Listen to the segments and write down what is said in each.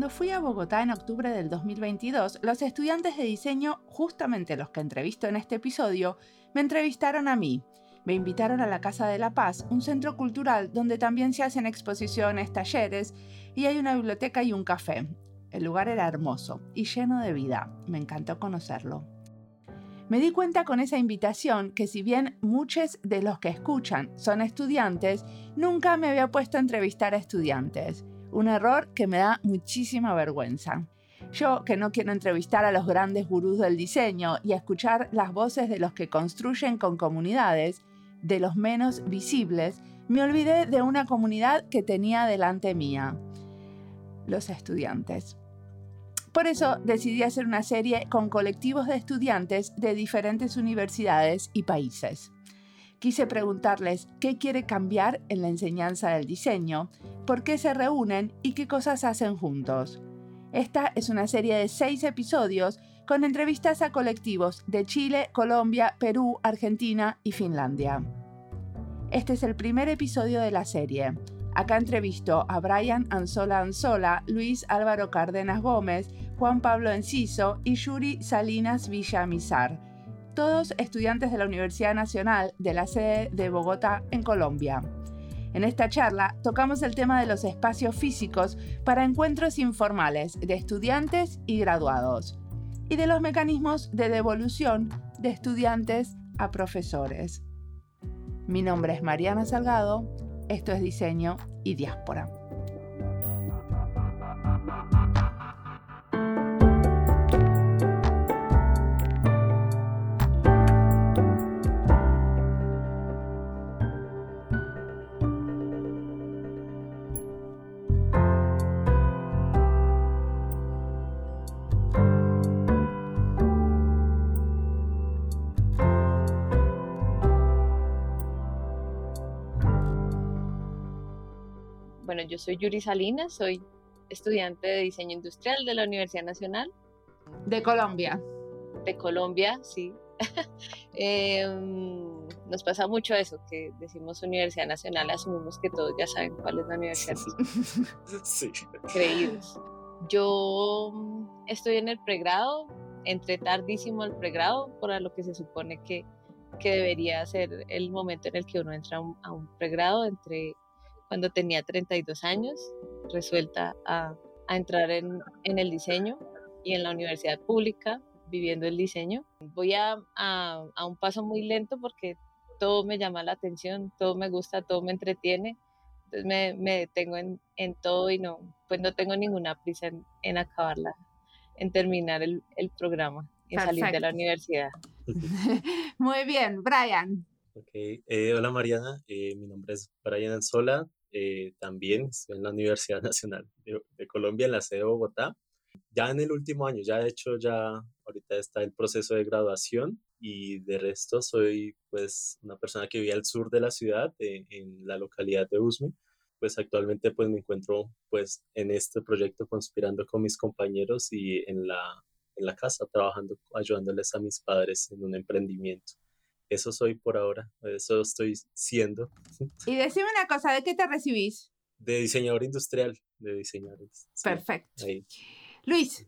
Cuando fui a Bogotá en octubre del 2022, los estudiantes de diseño, justamente los que entrevisto en este episodio, me entrevistaron a mí. Me invitaron a la Casa de la Paz, un centro cultural donde también se hacen exposiciones, talleres y hay una biblioteca y un café. El lugar era hermoso y lleno de vida. Me encantó conocerlo. Me di cuenta con esa invitación que si bien muchos de los que escuchan son estudiantes, nunca me había puesto a entrevistar a estudiantes. Un error que me da muchísima vergüenza. Yo, que no quiero entrevistar a los grandes gurús del diseño y escuchar las voces de los que construyen con comunidades, de los menos visibles, me olvidé de una comunidad que tenía delante mía, los estudiantes. Por eso decidí hacer una serie con colectivos de estudiantes de diferentes universidades y países. Quise preguntarles qué quiere cambiar en la enseñanza del diseño, por qué se reúnen y qué cosas hacen juntos. Esta es una serie de seis episodios con entrevistas a colectivos de Chile, Colombia, Perú, Argentina y Finlandia. Este es el primer episodio de la serie. Acá entrevisto a Brian Anzola Anzola, Luis Álvaro Cárdenas Gómez, Juan Pablo Enciso y Yuri Salinas Villamizar, estudiantes de la Universidad Nacional de la sede de Bogotá en Colombia. En esta charla tocamos el tema de los espacios físicos para encuentros informales de estudiantes y graduados y de los mecanismos de devolución de estudiantes a profesores. Mi nombre es Mariana Salgado esto es diseño y diáspora. Soy Yuri Salinas, soy estudiante de diseño industrial de la Universidad Nacional. De Colombia. De Colombia, sí. Em, nos pasa mucho eso, que decimos Universidad Nacional, asumimos que todos ya saben cuál es la universidad. sí. Creídos. Yo mm, estoy en el pregrado, entré tardísimo al pregrado, por lo que se supone que, que debería ser el momento en el que uno entra a un, a un pregrado, entre cuando tenía 32 años, resuelta a, entrar en, el diseño y en la universidad pública, viviendo el diseño. Voy a, un paso muy lento porque todo me llama la atención, todo me gusta, todo me entretiene. Entonces me, detengo en, todo y no, pues no tengo ninguna prisa en, acabarla, en terminar el, programa y salir de la universidad. Muy bien, Brian. Okay. Eh, hola Mariana, eh, mi nombre es Brian Anzola, eh, también estoy en la Universidad Nacional de, Colombia, en la sede de Bogotá. Ya en el último año, ya de hecho, ya ahorita está el proceso de graduación y de resto soy pues una persona que vive al sur de la ciudad, en la localidad de Usme. Pues actualmente pues me encuentro pues en este proyecto conspirando con mis compañeros y en la, en la casa trabajando, ayudándoles a mis padres en un emprendimiento eso soy por ahora, eso estoy siendo. Y decime una cosa, ¿de qué te recibís? De diseñador industrial, de diseñador. Perfecto. Luis.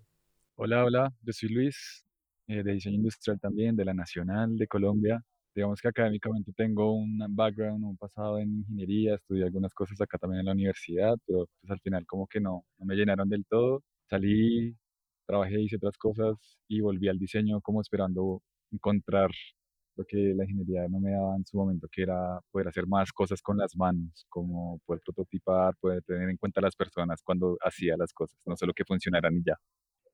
Hola, hola, yo soy Luis, eh, de diseño industrial también, de la Nacional de Colombia. Digamos que académicamente tengo un background, un pasado en ingeniería, estudié algunas cosas acá también en la universidad, pero pues al final como que no, no me llenaron del todo. Salí, trabajé, hice otras cosas y volví al diseño como esperando encontrar lo que la ingeniería no me daba en su momento, que era poder hacer más cosas con las manos, como poder prototipar, poder tener en cuenta a las personas cuando hacía las cosas, no solo que funcionaran y ya.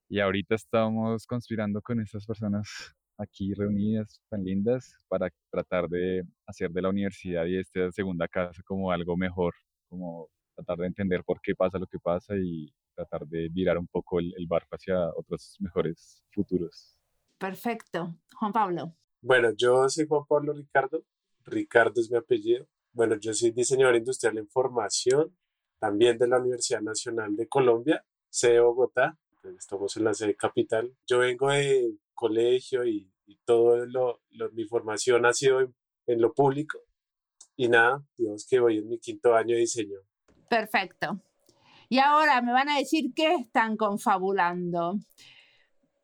Y ahorita estamos conspirando con esas personas aquí reunidas tan lindas para tratar de hacer de la universidad y esta segunda casa como algo mejor, como tratar de entender por qué pasa lo que pasa y tratar de virar un poco el, el barco hacia otros mejores futuros. Perfecto. Juan Pablo. Bueno, yo soy Juan Pablo Ricardo. Ricardo es mi apellido. Bueno, yo soy diseñador industrial en formación, también de la Universidad Nacional de Colombia, sede Bogotá. Estamos en la sede capital. Yo vengo de colegio y, y todo lo, mi formación ha sido en, en lo público. Y nada, digamos que voy en mi quinto año de diseño. Perfecto. Y ahora me van a decir qué están confabulando.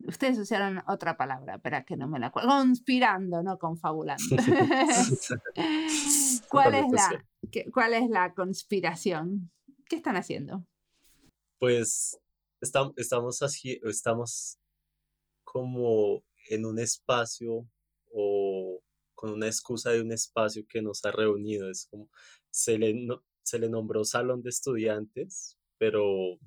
Ustedes usaron otra palabra, espera que no me la acuerdo. Conspirando, no confabulando. ¿Cuál, es la, ¿Cuál es la conspiración? ¿Qué están haciendo? Pues estamos, así, estamos como en un espacio o con una excusa de un espacio que nos ha reunido. Es como, se le, se le nombró salón de estudiantes, pero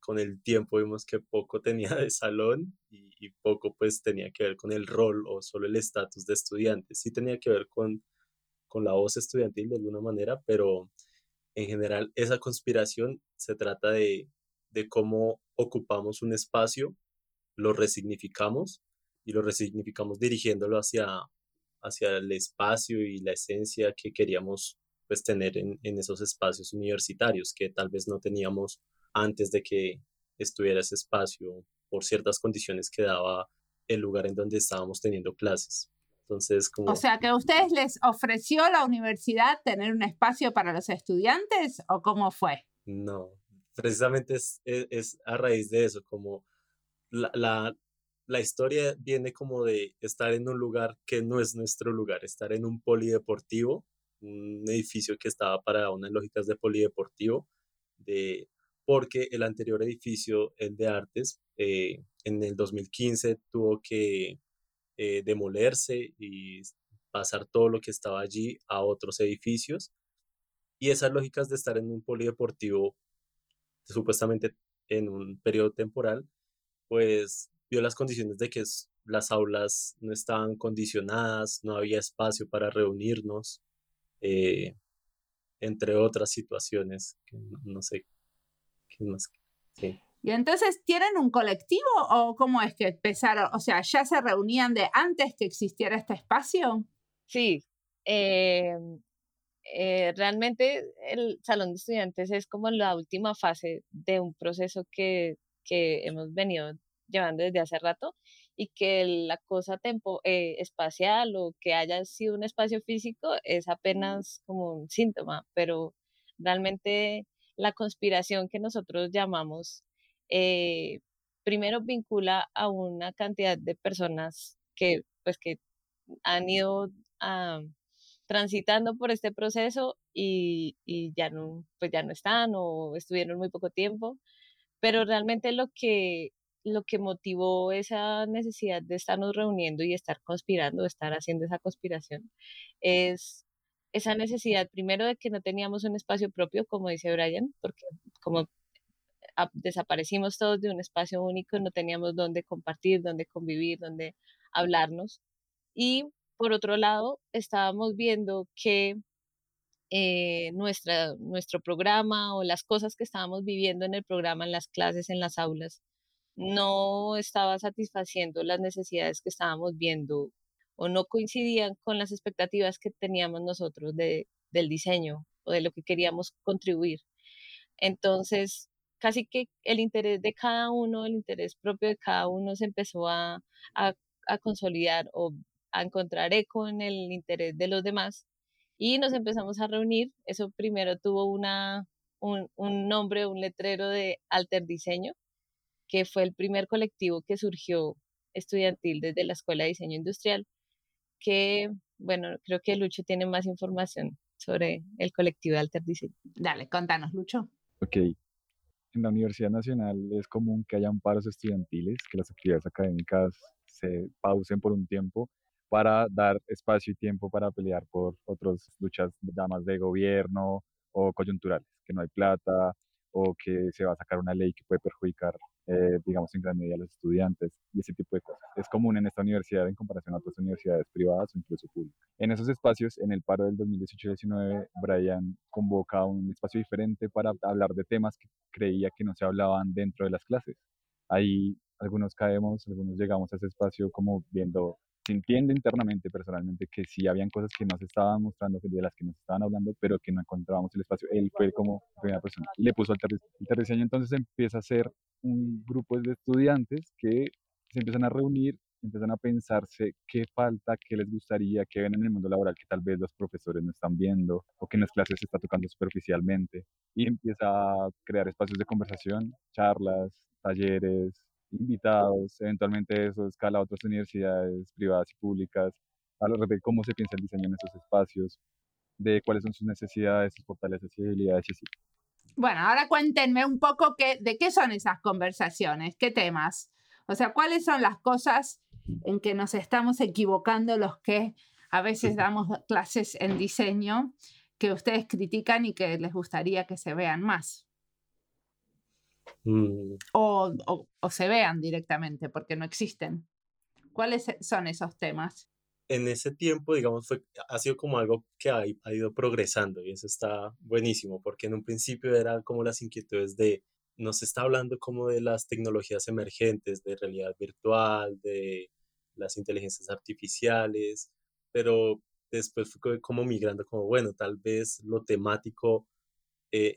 con el tiempo vimos que poco tenía de salón y, poco pues tenía que ver con el rol o solo el estatus de estudiante. Sí tenía que ver con, con la voz estudiantil de alguna manera, pero en general esa conspiración se trata de, de cómo ocupamos un espacio, lo resignificamos y lo resignificamos dirigiéndolo hacia, hacia el espacio y la esencia que queríamos pues tener en, en esos espacios universitarios que tal vez no teníamos antes de que estuviera ese espacio por ciertas condiciones que daba el lugar en donde estábamos teniendo clases. Entonces, como... O sea, que a ustedes les ofreció la universidad tener un espacio para los estudiantes o cómo fue? No, precisamente es, es, a raíz de eso, como la, la, la, historia viene como de estar en un lugar que no es nuestro lugar, estar en un polideportivo, un edificio que estaba para unas lógicas de polideportivo, de porque el anterior edificio, el de artes, eh, en el 2015 tuvo que eh, demolerse y pasar todo lo que estaba allí a otros edificios. Y esas lógicas de estar en un polideportivo, supuestamente en un periodo temporal, pues vio las condiciones de que las aulas no estaban condicionadas, no había espacio para reunirnos, eh, entre otras situaciones que no sé y entonces, ¿tienen un colectivo o cómo es que empezaron? O sea, ¿ya se reunían de antes que existiera este espacio? Sí, eh, eh, realmente el Salón de Estudiantes es como la última fase de un proceso que, que hemos venido llevando desde hace rato y que la cosa tempo, eh, espacial o que haya sido un espacio físico es apenas como un síntoma, pero realmente la conspiración que nosotros llamamos, eh, primero vincula a una cantidad de personas que, pues, que han ido ah, transitando por este proceso y, ya, no, pues ya no están o estuvieron muy poco tiempo, pero realmente lo que, lo que motivó esa necesidad de estarnos reuniendo y estar conspirando, estar haciendo esa conspiración, es esa necesidad primero de que no teníamos un espacio propio, como dice Brian, porque como desaparecimos todos de un espacio único, no teníamos dónde compartir, dónde convivir, dónde hablarnos. Y por otro lado, estábamos viendo que eh, nuestra, nuestro programa o las cosas que estábamos viviendo en el programa, en las clases, en las aulas, no estaba satisfaciendo las necesidades que estábamos viendo o no coincidían con las expectativas que teníamos nosotros de, del diseño o de lo que queríamos contribuir. Entonces, casi que el interés de cada uno, el interés propio de cada uno se empezó a, a, consolidar o a encontrar eco en el interés de los demás y nos empezamos a reunir. Eso primero tuvo una, un, un, nombre, un letrero de Alter Diseño, que fue el primer colectivo que surgió estudiantil desde la Escuela de Diseño Industrial que, bueno, creo que Lucho tiene más información sobre el colectivo de Alter Diseño. Dale, contanos, Lucho. Ok. En la Universidad Nacional es común que haya paros estudiantiles, que las actividades académicas se pausen por un tiempo para dar espacio y tiempo para pelear por otras luchas, damas de gobierno o coyunturales, que no hay plata o que se va a sacar una ley que puede perjudicar eh, digamos, en gran medida los estudiantes y ese tipo de cosas. Es común en esta universidad en comparación a otras universidades privadas o incluso públicas. En esos espacios, en el paro del 2018-19, Brian convoca un espacio diferente para hablar de temas que creía que no se hablaban dentro de las clases. Ahí algunos caemos, algunos llegamos a ese espacio como viendo sintiendo internamente, personalmente, que sí habían cosas que nos estaban mostrando, de las que nos estaban hablando, pero que no encontrábamos el espacio. Él fue como primera persona le puso el diseño. Entonces empieza a ser un grupo de estudiantes que se empiezan a reunir empiezan a pensarse qué falta, qué les gustaría, qué ven en el mundo laboral que tal vez los profesores no están viendo o que en las clases se está tocando superficialmente y empieza a crear espacios de conversación, charlas, talleres, invitados, eventualmente eso escala a otras universidades privadas y públicas, hablar de cómo se piensa el diseño en esos espacios, de cuáles son sus necesidades, sus fortalezas y habilidades y así. Bueno, ahora cuéntenme un poco qué, de qué son esas conversaciones, qué temas. O sea, cuáles son las cosas en que nos estamos equivocando los que a veces damos clases en diseño que ustedes critican y que les gustaría que se vean más. Mm. O, o, se vean directamente porque no existen. ¿Cuáles son esos temas? En ese tiempo, digamos, fue, ha sido como algo que ha, ha ido progresando y eso está buenísimo porque en un principio era como las inquietudes de nos está hablando como de las tecnologías emergentes, de realidad virtual, de las inteligencias artificiales, pero después fue como migrando como, bueno, tal vez lo temático eh,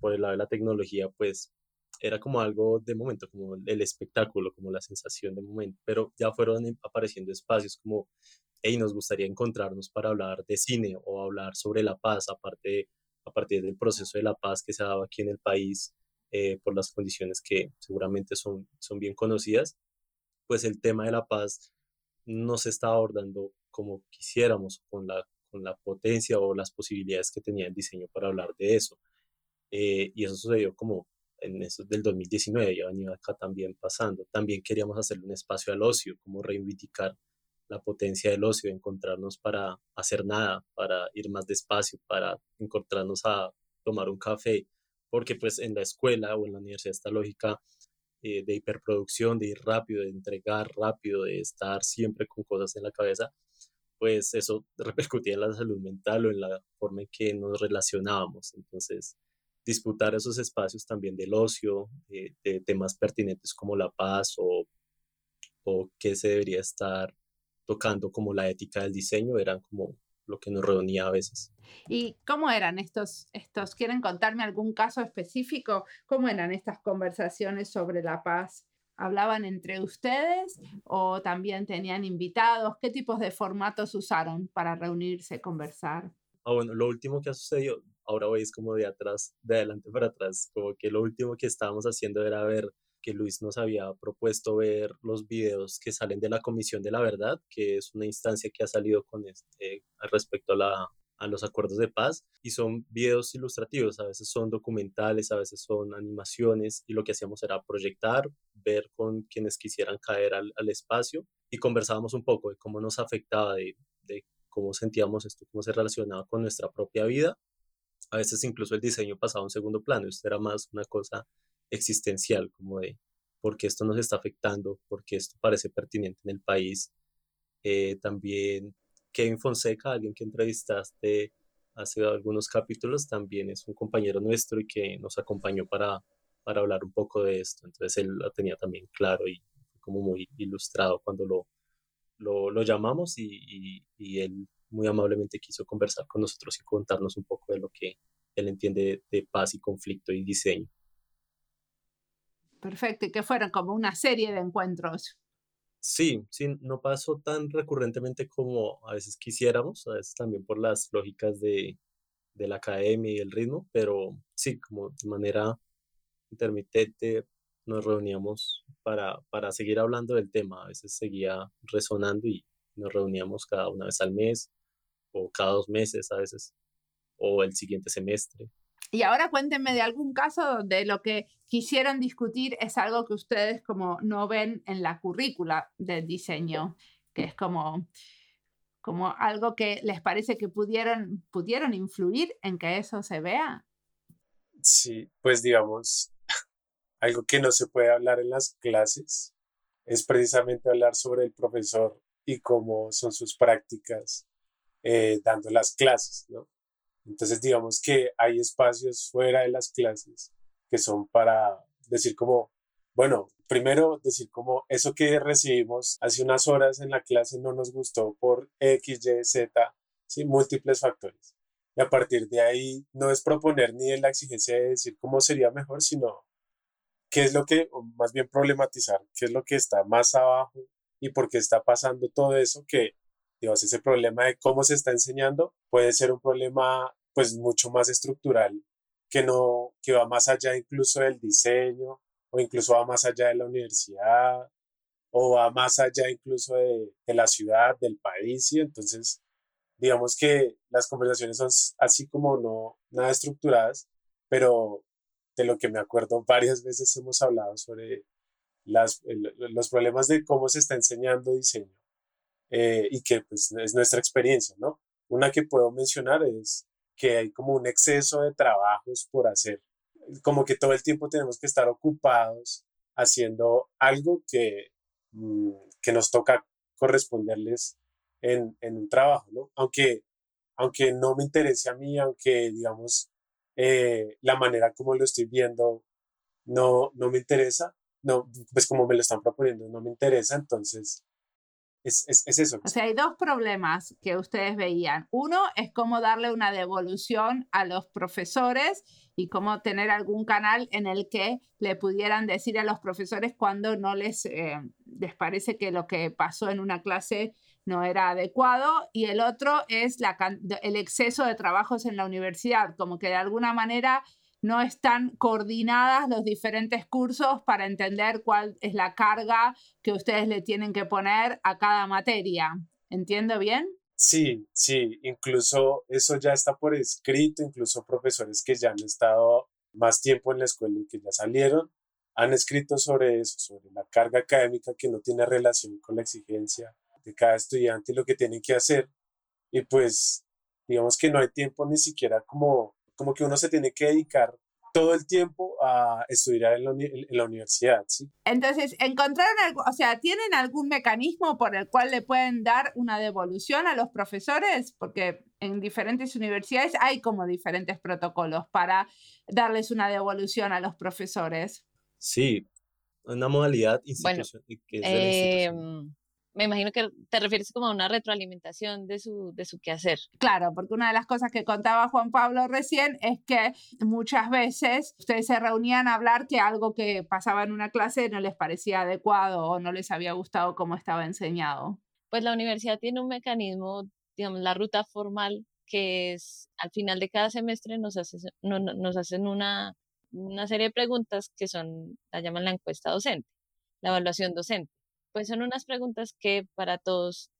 por el lado de la tecnología, pues era como algo de momento, como el espectáculo, como la sensación de momento, pero ya fueron apareciendo espacios como, hey, nos gustaría encontrarnos para hablar de cine o hablar sobre la paz, aparte a partir del proceso de la paz que se ha dado aquí en el país eh, por las condiciones que seguramente son, son bien conocidas, pues el tema de la paz no se está abordando como quisiéramos, con la, con la potencia o las posibilidades que tenía el diseño para hablar de eso. Eh, y eso sucedió como en eso del 2019, ya venía acá también pasando. También queríamos hacerle un espacio al ocio, como reivindicar la potencia del ocio, encontrarnos para hacer nada, para ir más despacio, para encontrarnos a tomar un café, porque pues en la escuela o en la universidad esta lógica eh, de hiperproducción, de ir rápido, de entregar rápido, de estar siempre con cosas en la cabeza, pues eso repercutía en la salud mental o en la forma en que nos relacionábamos. Entonces, disputar esos espacios también del ocio, de, de temas pertinentes como la paz o, o qué se debería estar tocando como la ética del diseño, eran como lo que nos reunía a veces. ¿Y cómo eran estos, estos? ¿Quieren contarme algún caso específico? ¿Cómo eran estas conversaciones sobre la paz? ¿Hablaban entre ustedes o también tenían invitados? ¿Qué tipos de formatos usaron para reunirse, conversar? Ah, bueno, lo último que ha sucedido, ahora voy es como de atrás, de adelante para atrás, como que lo último que estábamos haciendo era ver que Luis nos había propuesto ver los videos que salen de la Comisión de la Verdad, que es una instancia que ha salido con este, respecto a, los acuerdos de paz, y son videos ilustrativos, a veces son documentales, a veces son animaciones, y lo que hacíamos era proyectar, ver con quienes quisieran caer al, al espacio, y conversábamos un poco de cómo nos afectaba, de, de cómo sentíamos esto, cómo se relacionaba con nuestra propia vida. A veces incluso el diseño pasaba a un segundo plano, esto era más una cosa existencial, como de por qué esto nos está afectando, por qué esto parece pertinente en el país. Eh, también Kevin Fonseca, alguien que entrevistaste hace algunos capítulos, también es un compañero nuestro y que nos acompañó para, para hablar un poco de esto. Entonces él lo tenía también claro y como muy ilustrado cuando lo, lo, llamamos y, y, él muy amablemente quiso conversar con nosotros y contarnos un poco de lo que él entiende de paz y conflicto y diseño. Perfecto, y que fueron como una serie de encuentros. Sí, sí, no pasó tan recurrentemente como a veces quisiéramos, a veces también por las lógicas de, de la academia y el ritmo, pero sí, como de manera intermitente nos reuníamos para, para seguir hablando del tema. A veces seguía resonando y nos reuníamos cada una vez al mes o cada dos meses a veces o el siguiente semestre. Y ahora cuéntenme de algún caso donde lo que quisieron discutir es algo que ustedes como no ven en la currícula del diseño, que es como, como algo que les parece que pudieron, pudieron influir en que eso se vea. Sí, pues digamos, algo que no se puede hablar en las clases es precisamente hablar sobre el profesor y cómo son sus prácticas eh, dando las clases, ¿no? Entonces, digamos que hay espacios fuera de las clases que son para decir como, bueno, primero decir como eso que recibimos hace unas horas en la clase no nos gustó por X, Y, Z, ¿sí? múltiples factores. Y a partir de ahí no es proponer ni la exigencia de decir cómo sería mejor, sino qué es lo que, más bien problematizar, qué es lo que está más abajo y por qué está pasando todo eso que, digamos, ese problema de cómo se está enseñando puede ser un problema pues mucho más estructural que no, que va más allá incluso del diseño o incluso va más allá de la universidad o va más allá incluso de, de la ciudad, del país, y entonces digamos que las conversaciones son así como no nada estructuradas, pero de lo que me acuerdo varias veces hemos hablado sobre las, los problemas de cómo se está enseñando diseño eh, y que pues, es nuestra experiencia, ¿no? Una que puedo mencionar es que hay como un exceso de trabajos por hacer, como que todo el tiempo tenemos que estar ocupados haciendo algo que, mm, que nos toca corresponderles en, en, un trabajo, ¿no? Aunque, aunque no me interese a mí, aunque digamos eh, la manera como lo estoy viendo no, no me interesa, no, pues como me lo están proponiendo, no me interesa, entonces es, es, es, eso. O sea, hay dos problemas que ustedes veían. Uno es cómo darle una devolución a los profesores y cómo tener algún canal en el que le pudieran decir a los profesores cuando no les, eh, les parece que lo que pasó en una clase no era adecuado. Y el otro es el exceso de trabajos en la universidad, como que de alguna manera no están coordinadas los diferentes cursos para entender cuál es la carga que ustedes le tienen que poner a cada materia. ¿Entiendo bien? Sí, sí, incluso eso ya está por escrito, incluso profesores que ya han estado más tiempo en la escuela y que ya salieron, han escrito sobre eso, sobre la carga académica que no tiene relación con la exigencia de cada estudiante y lo que tienen que hacer. Y pues digamos que no hay tiempo ni siquiera como como que uno se tiene que dedicar todo el tiempo a estudiar en la, universidad, ¿sí? Entonces, ¿encontraron algo, o sea, tienen algún mecanismo por el cual le pueden dar una devolución a los profesores? Porque en diferentes universidades hay como diferentes protocolos para darles una devolución a los profesores. Sí, una modalidad institucional. Bueno, me imagino que te refieres como a una retroalimentación de su, de su quehacer. Claro, porque una de las cosas que contaba Juan Pablo recién es que muchas veces ustedes se reunían a hablar que algo que pasaba en una clase no les parecía adecuado o no les había gustado cómo estaba enseñado. Pues la universidad tiene un mecanismo, digamos, la ruta formal, que es al final de cada semestre nos, hace, nos hacen una, una serie de preguntas que son, la llaman la encuesta docente, la evaluación docente pues son unas preguntas que para todos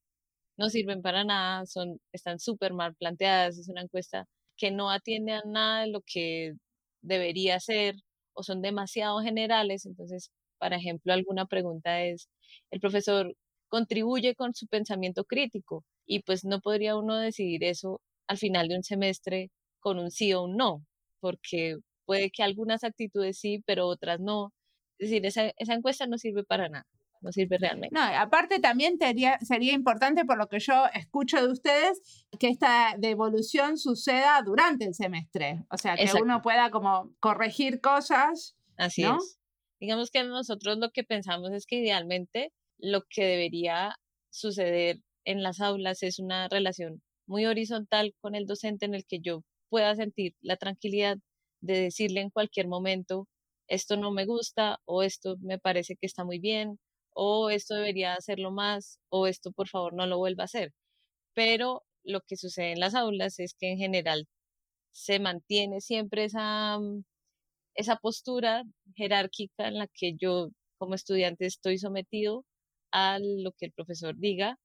no sirven para nada, son, están súper mal planteadas, es una encuesta que no atiende a nada de lo que debería ser o son demasiado generales. Entonces, por ejemplo, alguna pregunta es, ¿el profesor contribuye con su pensamiento crítico? Y pues no podría uno decidir eso al final de un semestre con un sí o un no, porque puede que algunas actitudes sí, pero otras no. Es decir, esa, esa encuesta no sirve para nada no sirve realmente. No, aparte también sería importante, por lo que yo escucho de ustedes, que esta devolución suceda durante el semestre. O sea, que uno pueda como corregir cosas. Así es. Digamos que nosotros lo que pensamos es que idealmente lo que debería suceder en las aulas es una relación muy horizontal con el docente en el que yo pueda sentir la tranquilidad de decirle en cualquier momento esto no me gusta o esto me parece que está muy bien o esto debería hacerlo más, o esto por favor no lo vuelva a hacer. Pero lo que sucede en las aulas es que en general se mantiene siempre esa, mm, esa postura jerárquica en la que yo como estudiante estoy sometido a lo que el profesor diga,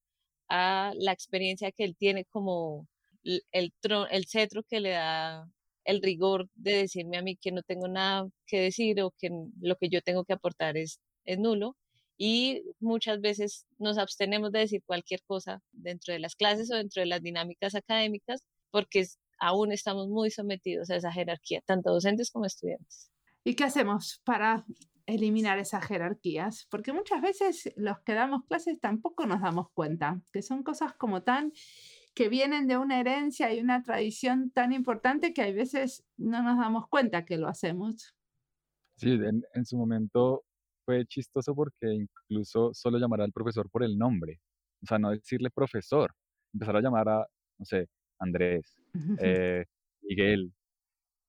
a la experiencia que él tiene como el, el cetro que le da el rigor de decirme a mí que no tengo nada que decir o que lo que yo tengo que aportar es, es nulo y muchas veces nos abstenemos de decir cualquier cosa dentro de las clases o dentro de las dinámicas académicas porque aún estamos muy sometidos a esa jerarquía, tanto docentes como estudiantes. ¿Y qué hacemos para eliminar esas jerarquías? Porque muchas veces los que damos clases tampoco nos damos cuenta, que son cosas como tan que vienen de una herencia y una tradición tan importante que hay veces no nos damos cuenta que lo hacemos. Sí, en, en su momento fue chistoso porque incluso solo llamar al profesor por el nombre, o sea, no decirle profesor, empezar a llamar a, no sé, Andrés, eh, Miguel,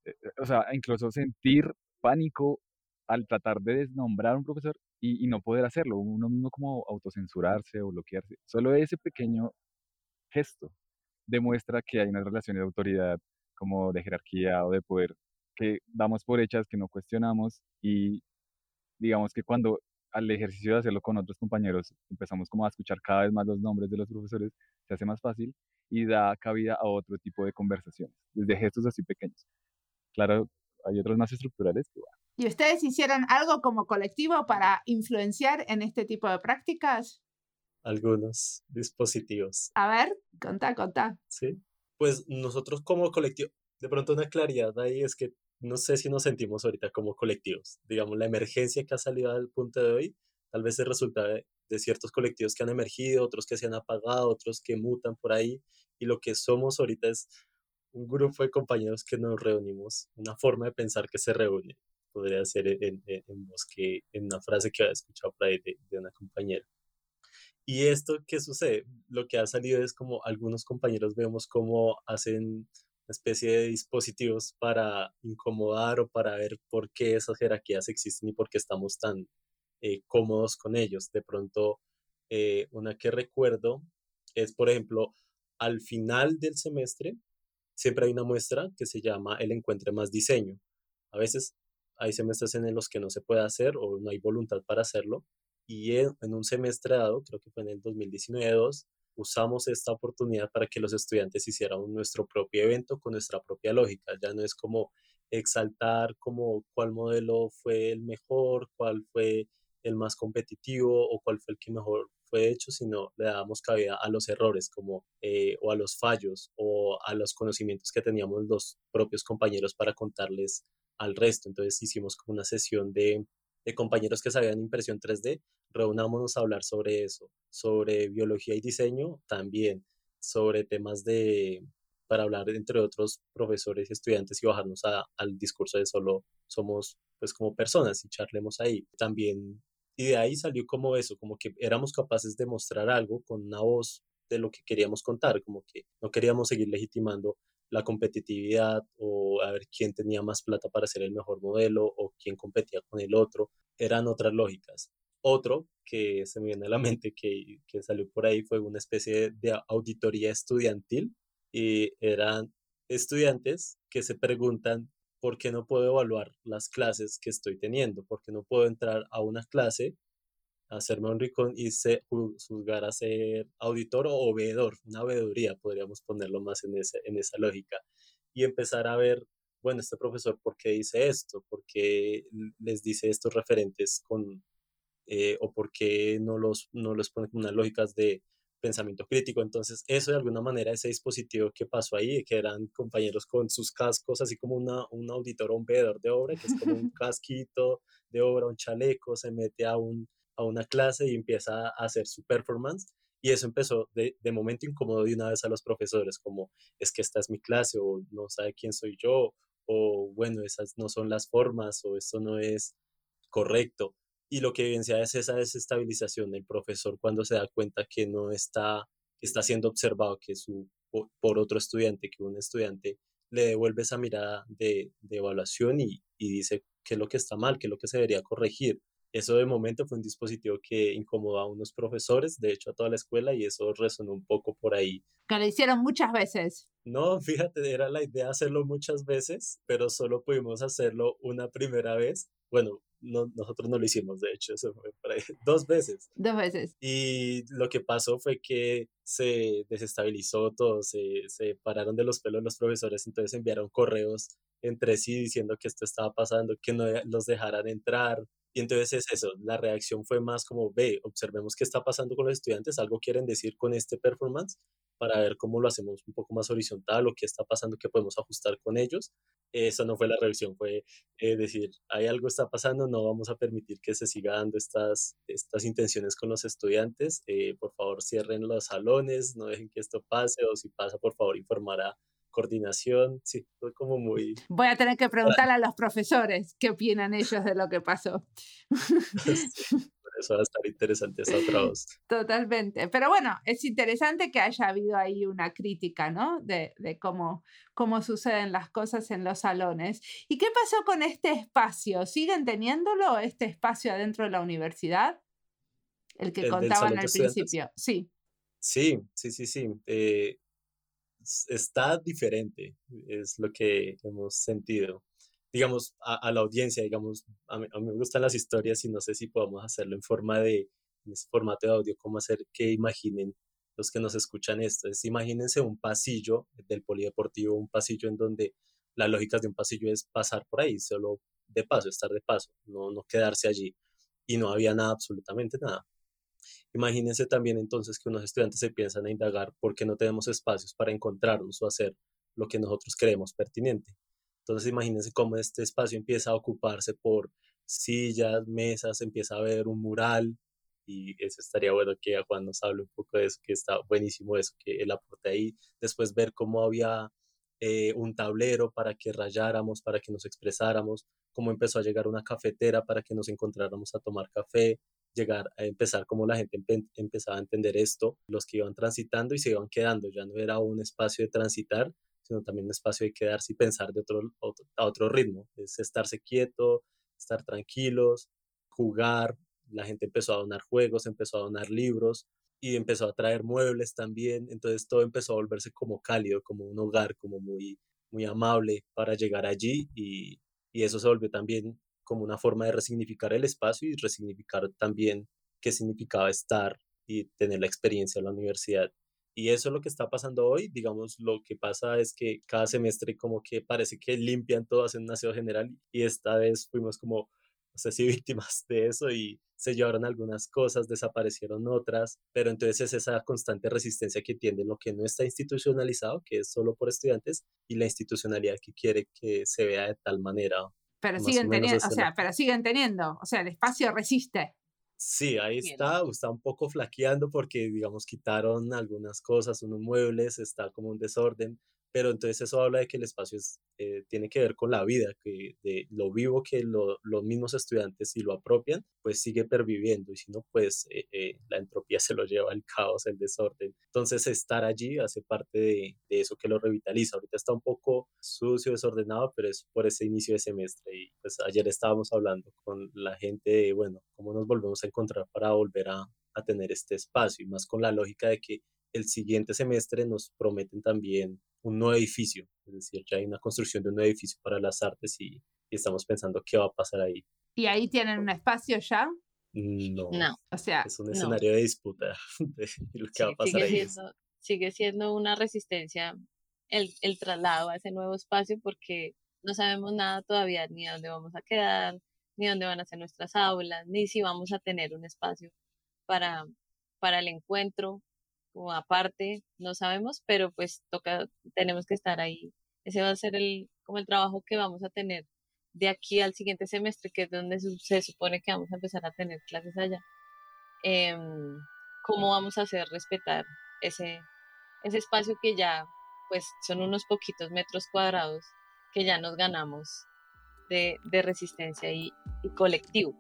eh, o sea, incluso sentir pánico al tratar de desnombrar a un profesor y, no poder hacerlo, uno mismo como autocensurarse o bloquearse. Solo ese pequeño gesto demuestra que hay una relación de autoridad, como de jerarquía o de poder, que damos por hechas, que no cuestionamos y digamos que cuando al ejercicio de hacerlo con otros compañeros empezamos como a escuchar cada vez más los nombres de los profesores, se hace más fácil y da cabida a otro tipo de conversaciones, desde gestos así pequeños. Claro, hay otros más estructurales que bueno. ¿Y ustedes hicieron algo como colectivo para influenciar en este tipo de prácticas? Algunos dispositivos. A ver, contá, contá. Sí. Pues nosotros como colectivo, de pronto una claridad ahí es que no sé si nos sentimos ahorita como colectivos. Digamos, la emergencia que ha salido al punto de hoy tal vez es resulta de, ciertos colectivos que han emergido, otros que se han apagado, otros que mutan por ahí. Y lo que somos ahorita es un grupo de compañeros que nos reunimos, una forma de pensar que se reúne, podría ser en, en, en, en una frase que había escuchado por ahí de, de una compañera. Y esto, ¿qué sucede? Lo que ha salido es como algunos compañeros vemos cómo hacen especie de dispositivos para incomodar o para ver por qué esas jerarquías existen y por qué estamos tan eh, cómodos con ellos. De pronto, eh, una que recuerdo es, por ejemplo, al final del semestre, siempre hay una muestra que se llama el encuentre más diseño. A veces hay semestres en los que no se puede hacer o no hay voluntad para hacerlo. Y en, un semestre dado, creo que fue en el 2019-2, usamos esta oportunidad para que los estudiantes hicieran nuestro propio evento con nuestra propia lógica. Ya no es como exaltar como cuál modelo fue el mejor, cuál fue el más competitivo o cuál fue el que mejor fue hecho, sino le damos cabida a los errores como, eh, o a los fallos o a los conocimientos que teníamos los propios compañeros para contarles al resto. Entonces hicimos como una sesión de, de compañeros que sabían impresión 3D, reunámonos a hablar sobre eso, sobre biología y diseño también, sobre temas de, para hablar entre otros profesores y estudiantes y bajarnos a, al discurso de solo somos pues como personas y charlemos ahí. También y de ahí salió como eso, como que éramos capaces de mostrar algo con una voz de lo que queríamos contar, como que no queríamos seguir legitimando la competitividad o a ver quién tenía más plata para ser el mejor modelo o quién competía con el otro, eran otras lógicas. Otro que se me viene a la mente que, que salió por ahí fue una especie de auditoría estudiantil y eran estudiantes que se preguntan ¿por qué no puedo evaluar las clases que estoy teniendo? ¿Por qué no puedo entrar a una clase, hacerme un ricón y se, juzgar a ser auditor o veedor? Una veeduría, podríamos ponerlo más en, ese, en esa lógica. Y empezar a ver, bueno, este profesor, ¿por qué dice esto? ¿Por qué les dice estos referentes con, eh, o por qué no los, no los pone con unas lógicas de pensamiento crítico. Entonces, eso de alguna manera, ese dispositivo que pasó ahí, que eran compañeros con sus cascos, así como una, un auditor o un veedor de obra, que es como un casquito de obra, un chaleco, se mete a, un, a una clase y empieza a hacer su performance. Y eso empezó de, de momento incómodo de una vez a los profesores, como es que esta es mi clase o no sabe quién soy yo, o bueno, esas no son las formas o esto no es correcto y lo que evidencia es esa desestabilización del profesor cuando se da cuenta que no está, está siendo observado, que su, por otro estudiante, que un estudiante le devuelve esa mirada de, de evaluación y, y, dice qué es lo que está mal, qué es lo que se debería corregir. Eso de momento fue un dispositivo que incomodó a unos profesores, de hecho a toda la escuela, y eso resonó un poco por ahí. Que lo hicieron muchas veces. No, fíjate, era la idea hacerlo muchas veces, pero solo pudimos hacerlo una primera vez. Bueno, no, nosotros no lo hicimos, de hecho, eso fue dos veces. Dos veces. Y lo que pasó fue que se desestabilizó todo, se, se pararon de los pelos los profesores, entonces enviaron correos entre sí diciendo que esto estaba pasando, que no los dejaran entrar. Y entonces es eso, la reacción fue más como, ve, observemos qué está pasando con los estudiantes, algo quieren decir con este performance para ver cómo lo hacemos un poco más horizontal o qué está pasando, qué podemos ajustar con ellos. Eso no fue la revisión, fue eh, decir, hay algo está pasando, no vamos a permitir que se siga dando estas, estas intenciones con los estudiantes. Eh, por favor, cierren los salones, no dejen que esto pase o si pasa, por favor, informar a coordinación. Sí, fue como muy... Voy a tener que preguntar a los profesores qué opinan ellos de lo que pasó. eso va a estar interesante esa otra voz. Totalmente. Pero bueno, es interesante que haya habido ahí una crítica, ¿no? De, de cómo, cómo suceden las cosas en los salones. ¿Y qué pasó con este espacio? ¿Siguen teniéndolo, este espacio adentro de la universidad? El que contaban al principio. Sí. Sí, sí, sí, sí. Eh, está diferente, es lo que hemos sentido. Digamos, a, la audiencia, digamos, a mí, me gustan las historias y no sé si podemos hacerlo en forma de, en formato audio, cómo hacer que imaginen los que nos escuchan esto. Es, imagínense un pasillo del polideportivo, un pasillo en donde la lógica de un pasillo es pasar por ahí, solo de paso, estar de paso, no, no quedarse allí. Y no había nada, absolutamente nada. Imagínense también entonces que unos estudiantes se piensan a indagar por qué no tenemos espacios para encontrarnos o hacer lo que nosotros creemos pertinente. Entonces imagínense cómo este espacio empieza a ocuparse por sillas, mesas, empieza a ver un mural y eso estaría bueno que Juan nos hable un poco de eso, que está buenísimo eso, que él aporte ahí. Después ver cómo había eh, un tablero para que rayáramos, para que nos expresáramos, cómo empezó a llegar una cafetera para que nos encontráramos a tomar café, llegar a empezar como la gente empezaba a entender esto, los que iban transitando y se iban quedando, ya no era un espacio de transitar, sino también un espacio de quedarse y pensar de otro, a otro ritmo, es estarse quieto, estar tranquilos, jugar, la gente empezó a donar juegos, empezó a donar libros y empezó a traer muebles también, entonces todo empezó a volverse como cálido, como un hogar, como muy, muy amable para llegar allí y, y eso se volvió también como una forma de resignificar el espacio y resignificar también qué significaba estar y tener la experiencia en la universidad. Y eso es lo que está pasando hoy. Digamos, lo que pasa es que cada semestre como que parece que limpian todo, hacen un aseo general y esta vez fuimos como, no sé si víctimas de eso y se llevaron algunas cosas, desaparecieron otras, pero entonces es esa constante resistencia que tiene lo que no está institucionalizado, que es solo por estudiantes, y la institucionalidad que quiere que se vea de tal manera pero siguen teniendo, o sea, pero siguen teniendo, o sea, el espacio resiste. Sí, ahí está, está un poco flaqueando porque, digamos, quitaron algunas cosas, unos muebles, está como un desorden, pero entonces eso habla de que el espacio es, eh, tiene que ver con la vida, que de lo vivo que los mismos estudiantes si lo apropian, pues sigue perviviendo y si no, pues eh, eh, la entropía se lo lleva el caos, el desorden. Entonces estar allí hace parte de, de, eso que lo revitaliza. Ahorita está un poco sucio, desordenado, pero es por ese inicio de semestre y pues ayer estábamos hablando con la gente de, bueno, cómo nos volvemos a encontrar para volver a, a tener este espacio y más con la lógica de que el siguiente semestre nos prometen también un nuevo edificio, es decir, ya hay una construcción de un nuevo edificio para las artes y, estamos pensando qué va a pasar ahí. ¿Y ahí tienen un espacio ya? No. no. O sea, es un escenario de disputa de lo que va a pasar sigue ahí. Siendo, sigue siendo una resistencia el, el traslado a ese nuevo espacio porque no sabemos nada todavía ni dónde vamos a quedar, ni dónde van a ser nuestras aulas, ni si vamos a tener un espacio para, para el encuentro o aparte, no sabemos, pero pues toca, tenemos que estar ahí. Ese va a ser el, como el trabajo que vamos a tener de aquí al siguiente semestre, que es donde se supone que vamos a empezar a tener clases allá. Em, ¿Cómo vamos a hacer respetar ese, ese espacio que ya, pues son unos poquitos metros cuadrados que ya nos ganamos de, de resistencia y colectivo?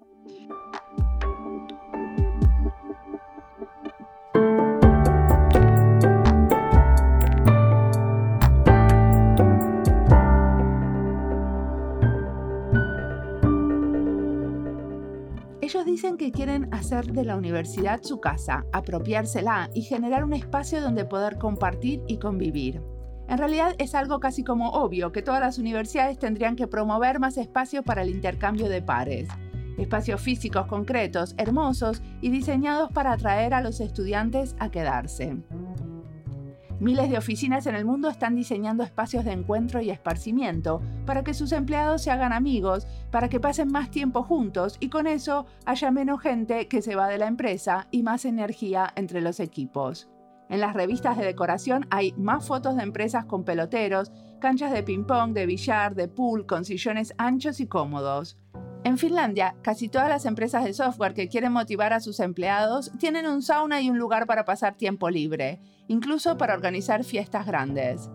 Dicen que quieren hacer de la universidad su casa, apropiársela y generar un espacio donde poder compartir y convivir. En realidad es algo casi como obvio que todas las universidades tendrían que promover más espacio para el intercambio de pares. Espacios físicos concretos, hermosos y diseñados para atraer a los estudiantes a quedarse. Miles de oficinas en el mundo están diseñando espacios de encuentro y esparcimiento para que sus empleados se hagan amigos, para que pasen más tiempo juntos y con eso haya menos gente que se va de la empresa y más energía entre los equipos. En las revistas de decoración hay más fotos de empresas con peloteros, canchas de ping-pong, de billar, de pool, con sillones anchos y cómodos. En Finlandia, casi todas las empresas de software que quieren motivar a sus empleados tienen un sauna y un lugar para pasar tiempo libre, incluso para organizar fiestas grandes.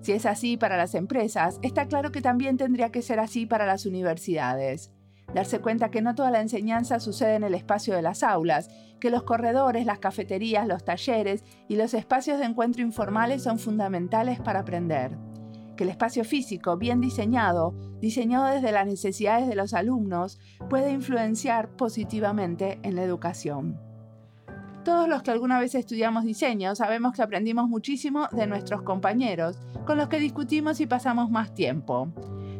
Si es así para las empresas, está claro que también tendría que ser así para las universidades. darse cuenta que no toda la enseñanza sucede en el espacio de las aulas, que los corredores, las cafeterías, los talleres y los espacios de encuentro informales son fundamentales para aprender, que el espacio físico bien diseñado, diseñado desde las necesidades de los alumnos, puede influenciar positivamente en la educación. Todos los que alguna vez estudiamos diseño sabemos que aprendimos muchísimo de nuestros compañeros, con los que discutimos y pasamos más tiempo.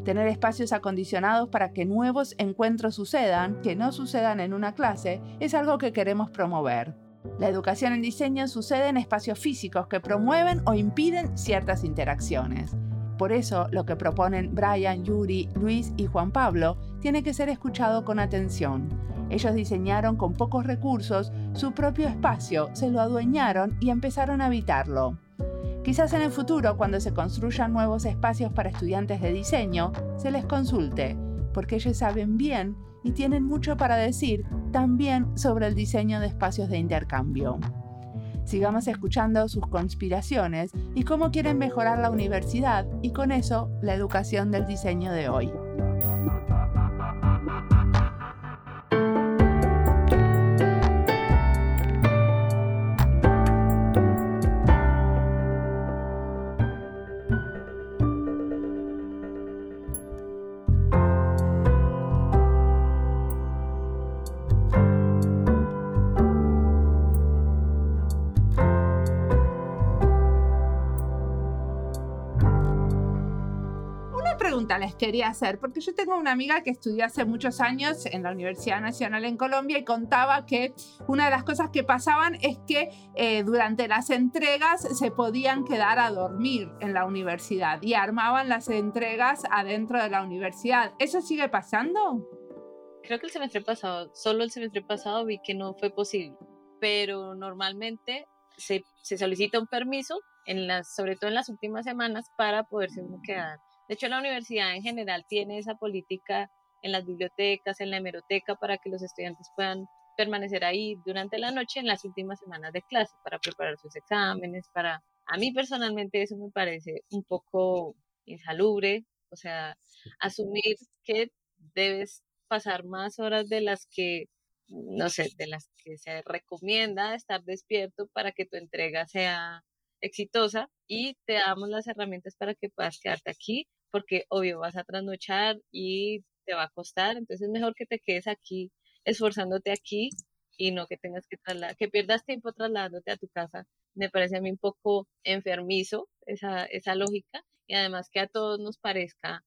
Tener espacios acondicionados para que nuevos encuentros sucedan, que no sucedan en una clase, es algo que queremos promover. La educación en diseño sucede en espacios físicos que promueven o impiden ciertas interacciones. Por eso, lo que proponen Brian, Yuri, Luis y Juan Pablo tiene que ser escuchado con atención. Ellos diseñaron con pocos recursos su propio espacio, se lo adueñaron y empezaron a habitarlo. Quizás en el futuro, cuando se construyan nuevos espacios para estudiantes de diseño, se les consulte, porque ellos saben bien y tienen mucho para decir también sobre el diseño de espacios de intercambio. Sigamos escuchando sus conspiraciones y cómo quieren mejorar la universidad y con eso la educación del diseño de hoy. Quería hacer, porque yo tengo una amiga que estudió hace muchos años en la Universidad Nacional en Colombia y contaba que una de las cosas que pasaban es que eh, durante las entregas se podían quedar a dormir en la universidad y armaban las entregas adentro de la universidad. ¿Eso sigue pasando? Creo que el semestre pasado, solo el semestre pasado vi que no fue posible, pero normalmente se, se solicita un permiso en las, sobre todo en las últimas semanas, para poderse quedar de hecho, la universidad en general tiene esa política en las bibliotecas, en la hemeroteca, para que los estudiantes puedan permanecer ahí durante la noche en las últimas semanas de clase para preparar sus exámenes, para... A mí personalmente eso me parece un poco insalubre, o sea, asumir que debes pasar más horas de las que, no sé, de las que se recomienda estar despierto para que tu entrega sea exitosa y te damos las herramientas para que puedas quedarte aquí, porque obvio vas a trasnochar y te va a costar, entonces es mejor que te quedes aquí esforzándote aquí y no que tengas que trasladar, que pierdas tiempo trasladándote a tu casa. Me parece a mí un poco enfermizo esa, esa lógica y además que a todos nos parezca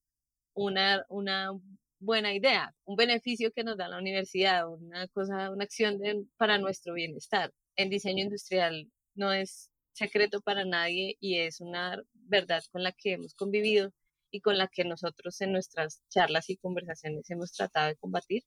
una, una buena idea, un beneficio que nos da la universidad, una cosa, una acción para nuestro bienestar. En diseño industrial no es secreto para nadie y es una verdad con la que hemos convivido y con la que nosotros en nuestras charlas y conversaciones hemos tratado de combatir.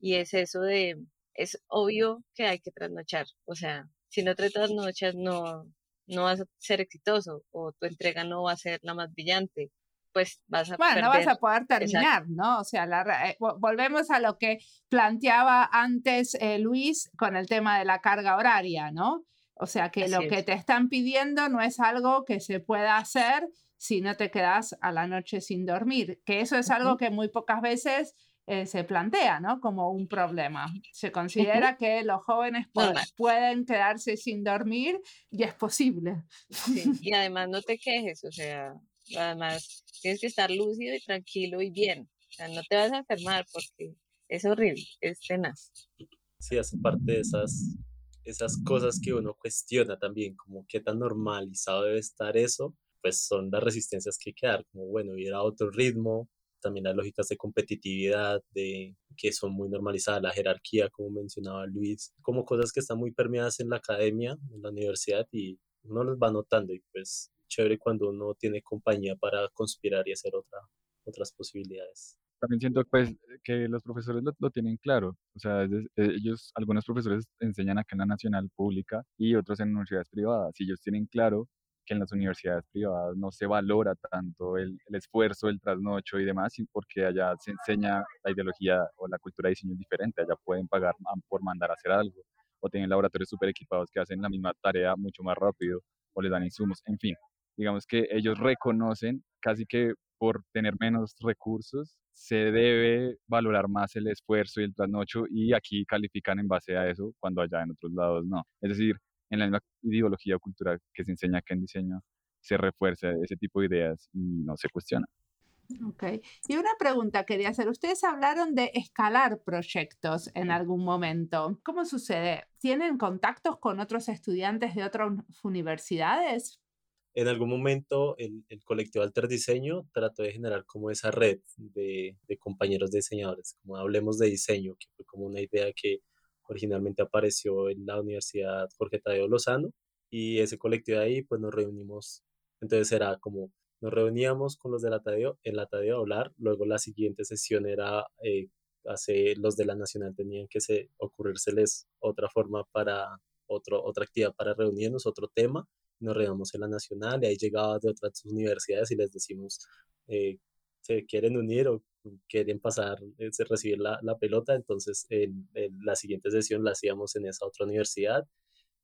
Y es eso de, es obvio que hay que trasnochar. O sea, si no te trasnochas no, no vas a ser exitoso o tu entrega no va a ser la más brillante. Pues vas a bueno, no vas a poder terminar, ¿no? O sea, la, eh, volvemos a lo que planteaba antes eh, Luis con el tema de la carga horaria, ¿no? O sea que lo que te están pidiendo no es algo que se pueda hacer si no te quedas a la noche sin dormir, que eso es algo que muy pocas veces eh, se plantea, ¿no? Como un problema. Se considera que los jóvenes pueden quedarse sin dormir y es posible. Y además no te quejes, o sea, además tienes que estar lúcido y tranquilo y bien. O sea, no te vas a enfermar porque es horrible, es tenaz. Sí, hace parte de esas esas cosas que uno cuestiona también, como qué tan normalizado debe estar eso, pues son las resistencias que hay que dar, como bueno, ir a otro ritmo, también las lógicas de competitividad, de que son muy normalizadas, la jerarquía, como mencionaba Luis, como cosas que están muy permeadas en la academia, en la universidad, y uno los va notando, y pues chévere cuando uno tiene compañía para conspirar y hacer otra, otras posibilidades también siento pues que los profesores lo, tienen claro, o sea, eh, ellos, algunos profesores enseñan acá en la nacional pública y otros en universidades privadas, y ellos tienen claro que en las universidades privadas no se valora tanto el, esfuerzo, el trasnocho y demás, porque allá se enseña la ideología o la cultura de diseño diferente, allá pueden pagar por mandar a hacer algo, o tienen laboratorios súper equipados que hacen la misma tarea mucho más rápido, o les dan insumos, en fin, digamos que ellos reconocen casi que por tener menos recursos, se debe valorar más el esfuerzo y el trasnocho y aquí califican en base a eso cuando allá en otros lados no. Es decir, en la misma ideología cultural que se enseña acá en diseño, se refuerza ese tipo de ideas y no se cuestiona. Ok. Y una pregunta quería hacer. Ustedes hablaron de escalar proyectos en algún momento. ¿Cómo sucede? ¿Tienen contactos con otros estudiantes de otras universidades? En algún momento el, el colectivo Alter Diseño trató de generar como esa red de, de compañeros diseñadores, como hablemos de diseño, que fue como una idea que originalmente apareció en la Universidad Jorge Tadeo Lozano y ese colectivo de ahí pues nos reunimos, entonces era como nos reuníamos con los de la Tadeo, en la Tadeo a hablar, luego la siguiente sesión era, eh, hace, los de la Nacional tenían que se, ocurrírseles otra forma para, otro, otra actividad para reunirnos, otro tema, nos reunimos en la Nacional y ahí llegaba de otras universidades y les decimos, eh, ¿se quieren unir o quieren pasar, eh, recibir la, pelota? Entonces en, la siguiente sesión la hacíamos en esa otra universidad.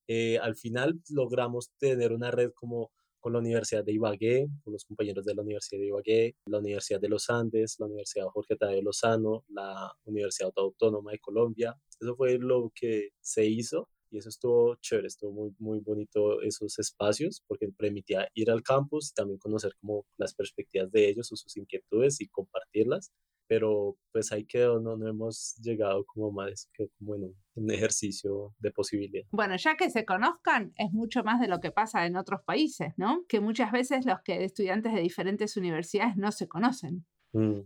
Eh, al final logramos tener una red como con la Universidad de Ibagué, con los compañeros de la Universidad de Ibagué, la Universidad de los Andes, la Universidad Jorge Tadeo Lozano, la Universidad Autónoma de Colombia. Eso fue lo que se hizo y eso estuvo chévere, estuvo muy, muy bonito esos espacios porque permitía ir al campus y también conocer como las perspectivas de ellos o sus inquietudes y compartirlas pero pues ahí quedó, no, no hemos llegado como más que como en un, ejercicio de posibilidad. Bueno, ya que se conozcan, es mucho más de lo que pasa en otros países, ¿no? Que muchas veces los que estudiantes de diferentes universidades no se conocen. Mm,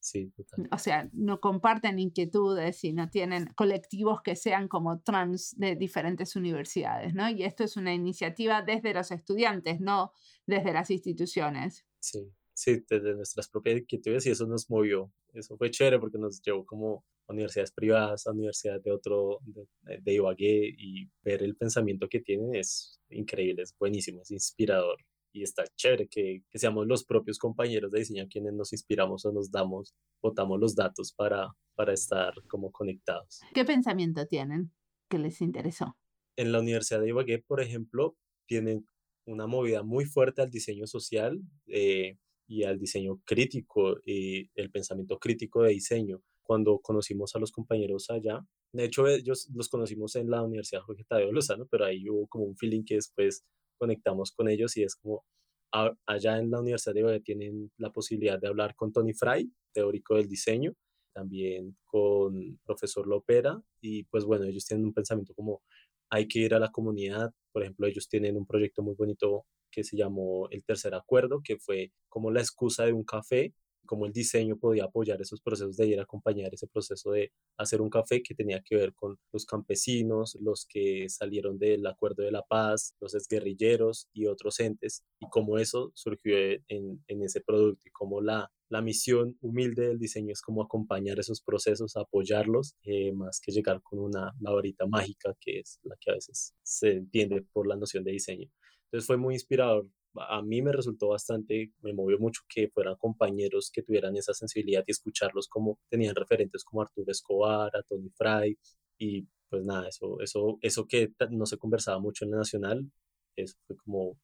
sí, total. O sea, no comparten inquietudes y no tienen colectivos que sean como trans de diferentes universidades, ¿no? Y esto es una iniciativa desde los estudiantes, no desde las instituciones. Sí, sí, desde nuestras propias inquietudes y eso nos movió. Eso fue chévere porque nos llevó como a universidades privadas, a universidades de otro, de, de Ibagué y ver el pensamiento que tienen es increíble, es buenísimo, es inspirador y está chévere que, que, seamos los propios compañeros de diseño quienes nos inspiramos o nos damos, botamos los datos para, para estar como conectados. ¿Qué pensamiento tienen que les interesó? En la Universidad de Ibagué, por ejemplo, tienen una movida muy fuerte al diseño social. Eh, y al diseño crítico y el pensamiento crítico de diseño. Cuando conocimos a los compañeros allá, de hecho ellos los conocimos en la Universidad Jorge Tadeo Lozano, pero ahí hubo como un feeling que después conectamos con ellos y es como allá en la Universidad de Ibagué tienen la posibilidad de hablar con Tony Fry, teórico del diseño, también con profesor Lopera y pues bueno, ellos tienen un pensamiento como hay que ir a la comunidad, por ejemplo, ellos tienen un proyecto muy bonito que se llamó El Tercer Acuerdo, que fue como la excusa de un café, como el diseño podía apoyar esos procesos de ir a acompañar ese proceso de hacer un café que tenía que ver con los campesinos, los que salieron del Acuerdo de la Paz, los exguerrilleros y otros entes, y cómo eso surgió en, en ese producto y cómo la, la misión humilde del diseño es como acompañar esos procesos, apoyarlos, eh, más que llegar con una la mágica que es la que a veces se entiende por la noción de diseño. Entonces fue muy inspirador. A mí me resultó bastante, me movió mucho que fueran compañeros que tuvieran esa sensibilidad y escucharlos como tenían referentes como Arturo Escobar, a Tony Fry y pues nada, eso, eso, eso que no se conversaba mucho en la Nacional, eso fue como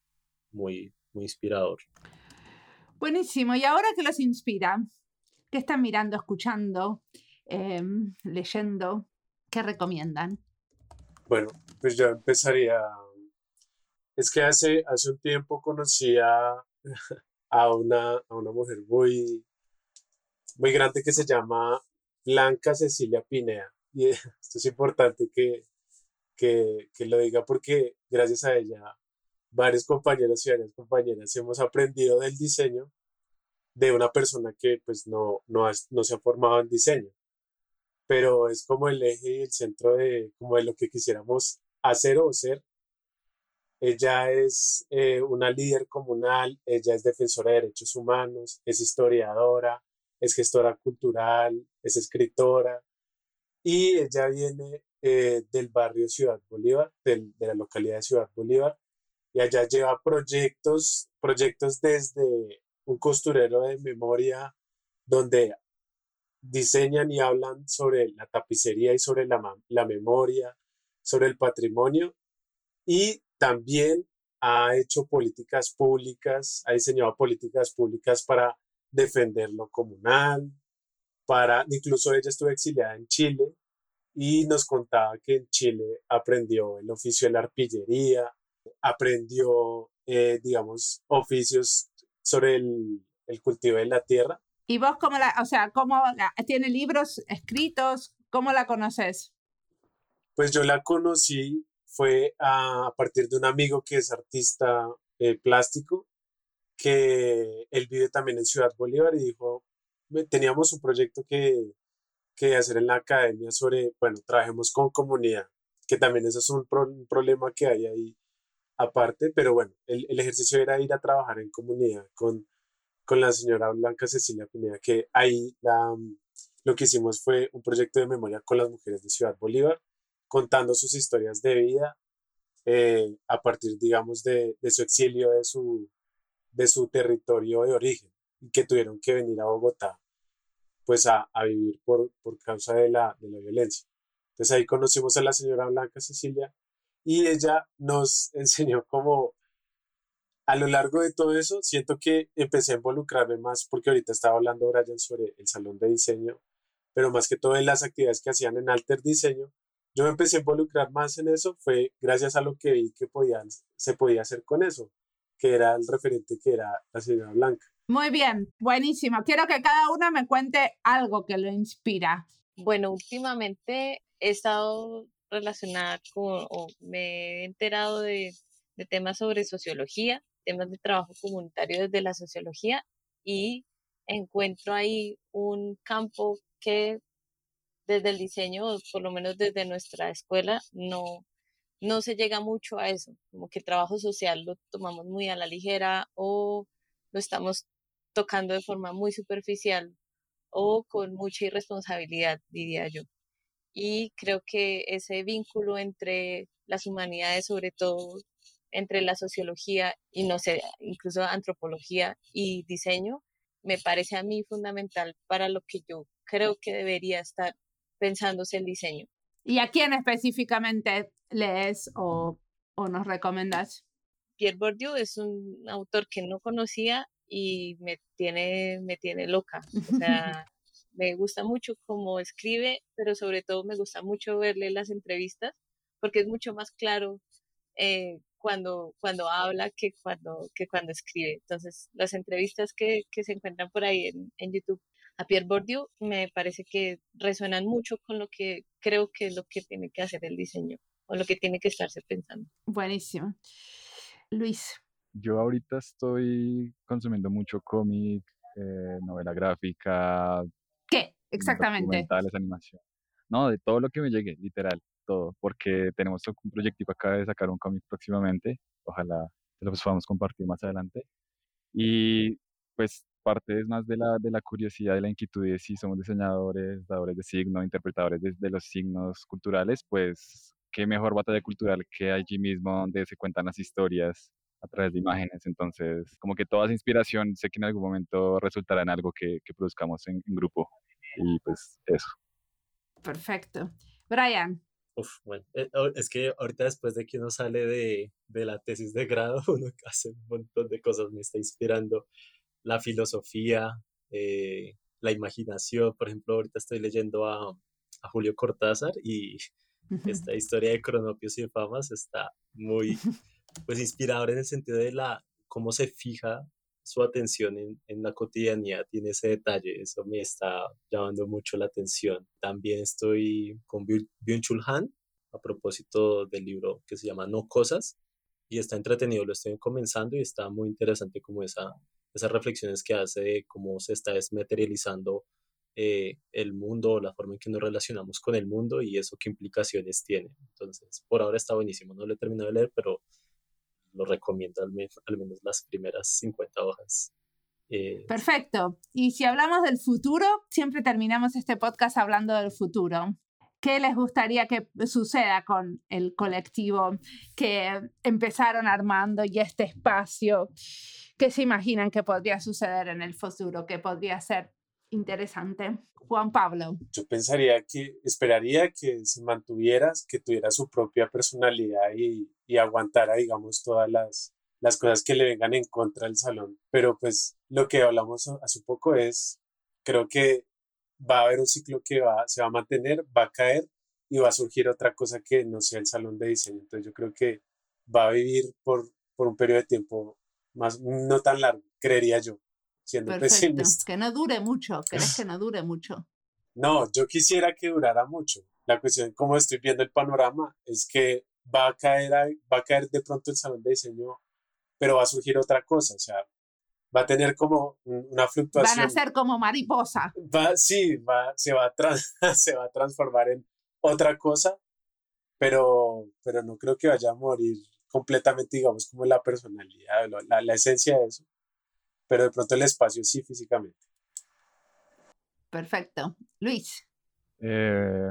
muy, muy inspirador. Buenísimo. ¿Y ahora qué los inspira? ¿Qué están mirando, escuchando, em, leyendo? ¿Qué recomiendan? Bueno, pues yo empezaría es que hace, hace un tiempo conocí a, a, una, a una mujer muy, muy grande que se llama Blanca Cecilia Pinea. Y esto es importante que, que, que lo diga porque gracias a ella varios compañeros y varias compañeras hemos aprendido del diseño de una persona que pues no, no, no se ha formado en diseño, pero es como el eje y el centro de, como de lo que quisiéramos hacer o ser ella es eh, una líder comunal, ella es defensora de derechos humanos, es historiadora, es gestora cultural, es escritora y ella viene eh, del barrio Ciudad Bolívar, de la localidad de Ciudad Bolívar y allá lleva proyectos, proyectos desde un costurero de memoria donde diseñan y hablan sobre la tapicería y sobre la, la memoria, sobre el patrimonio y también ha hecho políticas públicas, ha diseñado políticas públicas para defender lo comunal, para, incluso ella estuvo exiliada en Chile y nos contaba que en Chile aprendió el oficio de la arpillería, aprendió, eh, digamos, oficios sobre el, el, cultivo de la tierra. ¿Y vos cómo la, o sea, cómo tiene libros escritos? ¿Cómo la conoces? Pues yo la conocí fue a, partir de un amigo que es artista eh, plástico, que él vive también en Ciudad Bolívar y dijo, teníamos un proyecto que, que hacer en la academia sobre, bueno, trabajemos con comunidad, que también eso es un, problema que hay ahí aparte, pero bueno, el, el, ejercicio era ir a trabajar en comunidad con, con la señora Blanca Cecilia Pineda, que ahí la, lo que hicimos fue un proyecto de memoria con las mujeres de Ciudad Bolívar, contando sus historias de vida eh, a partir, digamos, de, su exilio, de su, de su territorio de origen, y que tuvieron que venir a Bogotá, pues a, a vivir por, por causa de la, de la violencia. Entonces ahí conocimos a la señora Blanca Cecilia y ella nos enseñó cómo a lo largo de todo eso, siento que empecé a involucrarme más porque ahorita estaba hablando Brian sobre el salón de diseño, pero más que todo en las actividades que hacían en Alter Diseño, yo me empecé a involucrar más en eso, fue gracias a lo que vi que podían, se podía hacer con eso, que era el referente que era la señora Blanca. Muy bien, buenísimo. Quiero que cada uno me cuente algo que lo inspira. Bueno, últimamente he estado relacionada con, o me he enterado de, de temas sobre sociología, temas de trabajo comunitario desde la sociología y encuentro ahí un campo que desde el diseño, por lo menos desde nuestra escuela, no, no se llega mucho a eso, como que trabajo social lo tomamos muy a la ligera o lo estamos tocando de forma muy superficial o con mucha irresponsabilidad, diría yo. Y creo que ese vínculo entre las humanidades, sobre todo entre la sociología y no sé, incluso antropología y diseño, me parece a mí fundamental para lo que yo creo que debería estar pensándose el diseño. ¿Y a quién específicamente lees o, o nos recomendas? Pierre Bourdieu es un autor que no conocía y me tiene, me tiene loca. O sea, me gusta mucho cómo escribe, pero sobre todo me gusta mucho verle las entrevistas porque es mucho más claro eh, cuando, cuando habla que cuando, que cuando escribe. Entonces, las entrevistas que, que se encuentran por ahí en, en YouTube a Pierre Bourdieu me parece que resuenan mucho con lo que creo que es lo que tiene que hacer el diseño o lo que tiene que estarse pensando. Buenísimo. Luis. Yo ahorita estoy consumiendo mucho cómic, eh, novela gráfica. ¿Qué? Exactamente. Documentales, animación. No, de todo lo que me llegue, literal, todo. Porque tenemos un proyectico acá de sacar un cómic próximamente. Ojalá lo podamos compartir más adelante. Y pues parte es más de la, de la curiosidad, de la inquietud de si somos diseñadores, dadores de signos, interpretadores de, los signos culturales, pues qué mejor batalla cultural que allí mismo donde se cuentan las historias a través de imágenes. Entonces, como que toda esa inspiración sé que en algún momento resultará en algo que, que produzcamos en, grupo. Y pues eso. Perfecto. Brian. Uf, bueno, eh, es que ahorita después de que uno sale de, de la tesis de grado, uno hace un montón de cosas, me está inspirando la filosofía, eh, la imaginación. Por ejemplo, ahorita estoy leyendo a, a Julio Cortázar y esta historia de cronopios y famas está muy pues inspiradora en el sentido de la cómo se fija su atención en, en, la cotidianidad, tiene ese detalle, eso me está llamando mucho la atención. También estoy con Byung-Chul Han a propósito del libro que se llama No Cosas y está entretenido, lo estoy comenzando y está muy interesante como esa esas reflexiones que hace de cómo se está desmaterializando eh, el mundo, la forma en que nos relacionamos con el mundo y eso qué implicaciones tiene. Entonces, por ahora está buenísimo. No lo he terminado de leer, pero lo recomiendo al, menos las primeras 50 hojas. Eh, Perfecto. Y si hablamos del futuro, siempre terminamos este podcast hablando del futuro. ¿Qué les gustaría que suceda con el colectivo que empezaron armando y este espacio? ¿Qué se imaginan que podría suceder en el futuro, que podría ser interesante? Juan Pablo. Yo pensaría que, esperaría que se mantuviera, que tuviera su propia personalidad y, aguantara, digamos, todas las, las cosas que le vengan en contra del salón. Pero pues lo que hablamos hace poco es, creo que va a haber un ciclo que va, se va a mantener, va a caer y va a surgir otra cosa que no sea el salón de diseño. Entonces yo creo que va a vivir por, por un periodo de tiempo más, no tan largo, creería yo, siendo Perfecto. Que no dure mucho, ¿crees que no dure mucho? No, yo quisiera que durara mucho. La cuestión, como estoy viendo el panorama, es que va a caer, va a caer de pronto el salón de diseño, pero va a surgir otra cosa, o sea, va a tener como una fluctuación. Van a ser como mariposa. Va, sí, va, se, va a se va a transformar en otra cosa, pero, pero no creo que vaya a morir completamente, digamos, como la personalidad, la, la esencia de eso, pero de pronto el espacio sí físicamente. Perfecto. Luis. Eh,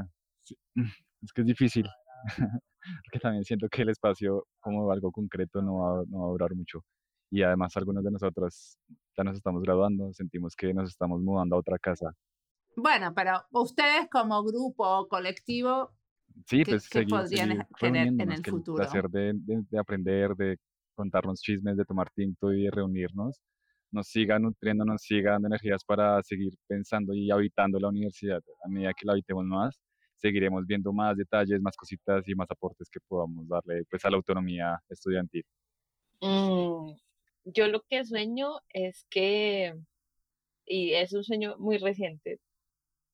es que es difícil, porque también siento que el espacio como algo concreto no va, no va a durar mucho. Y además algunos de nosotros ya nos estamos graduando, sentimos que nos estamos mudando a otra casa. Bueno, pero ustedes como grupo o colectivo, sí, pues, ¿qué, podrían tener en el futuro? El placer de, de, aprender, de contarnos chismes, de tomar tinto y de reunirnos, nos siga nutriendo, nos siga dando energías para seguir pensando y habitando la universidad. A medida que la habitemos más, seguiremos viendo más detalles, más cositas y más aportes que podamos darle pues, a la autonomía estudiantil. Mm, yo lo que sueño es que, y es un sueño muy reciente,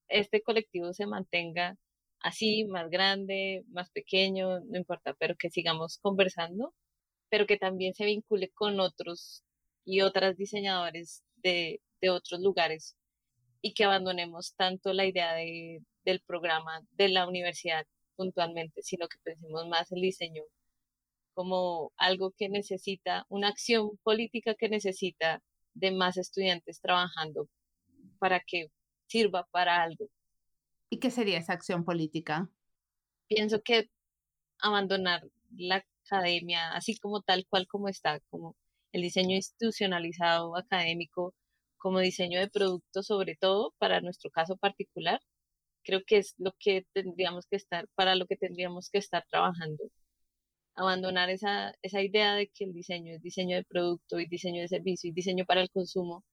este colectivo se mantenga así, más grande, más pequeño, no importa, pero que sigamos conversando, pero que también se vincule con otros y otras diseñadores de, de otros lugares y que abandonemos tanto la idea de, del programa de la universidad puntualmente, sino que pensemos más el diseño como algo que necesita, una acción política que necesita de más estudiantes trabajando para que sirva para algo. ¿Y qué sería esa acción política? Pienso que abandonar la academia así como tal cual como está, como el diseño institucionalizado académico, como diseño de producto sobre todo para nuestro caso particular, creo que es lo que tendríamos que estar, para lo que tendríamos que estar trabajando. Abandonar esa, esa idea de que el diseño es diseño de producto y diseño de servicio y diseño para el consumo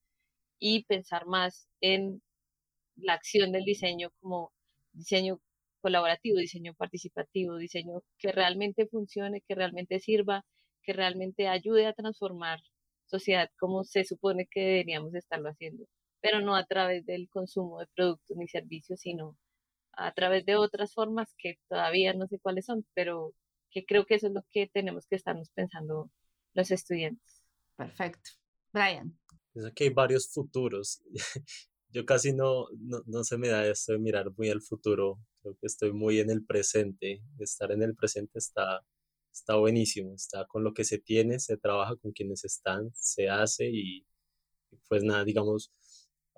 y pensar más en la acción del diseño como diseño colaborativo, diseño participativo, diseño que realmente funcione, que realmente sirva, que realmente ayude a transformar sociedad como se supone que deberíamos estarlo haciendo pero no a través del consumo de productos ni servicios, sino a través de otras formas que todavía no sé cuáles son, pero que creo que eso es lo que tenemos que estarnos pensando los estudiantes. Perfecto. Brian. Pienso que hay varios futuros. Yo casi no, no, no se me da esto de mirar muy al futuro. Creo que estoy muy en el presente. Estar en el presente está, está buenísimo. Está con lo que se tiene, se trabaja con quienes están, se hace y pues nada, digamos,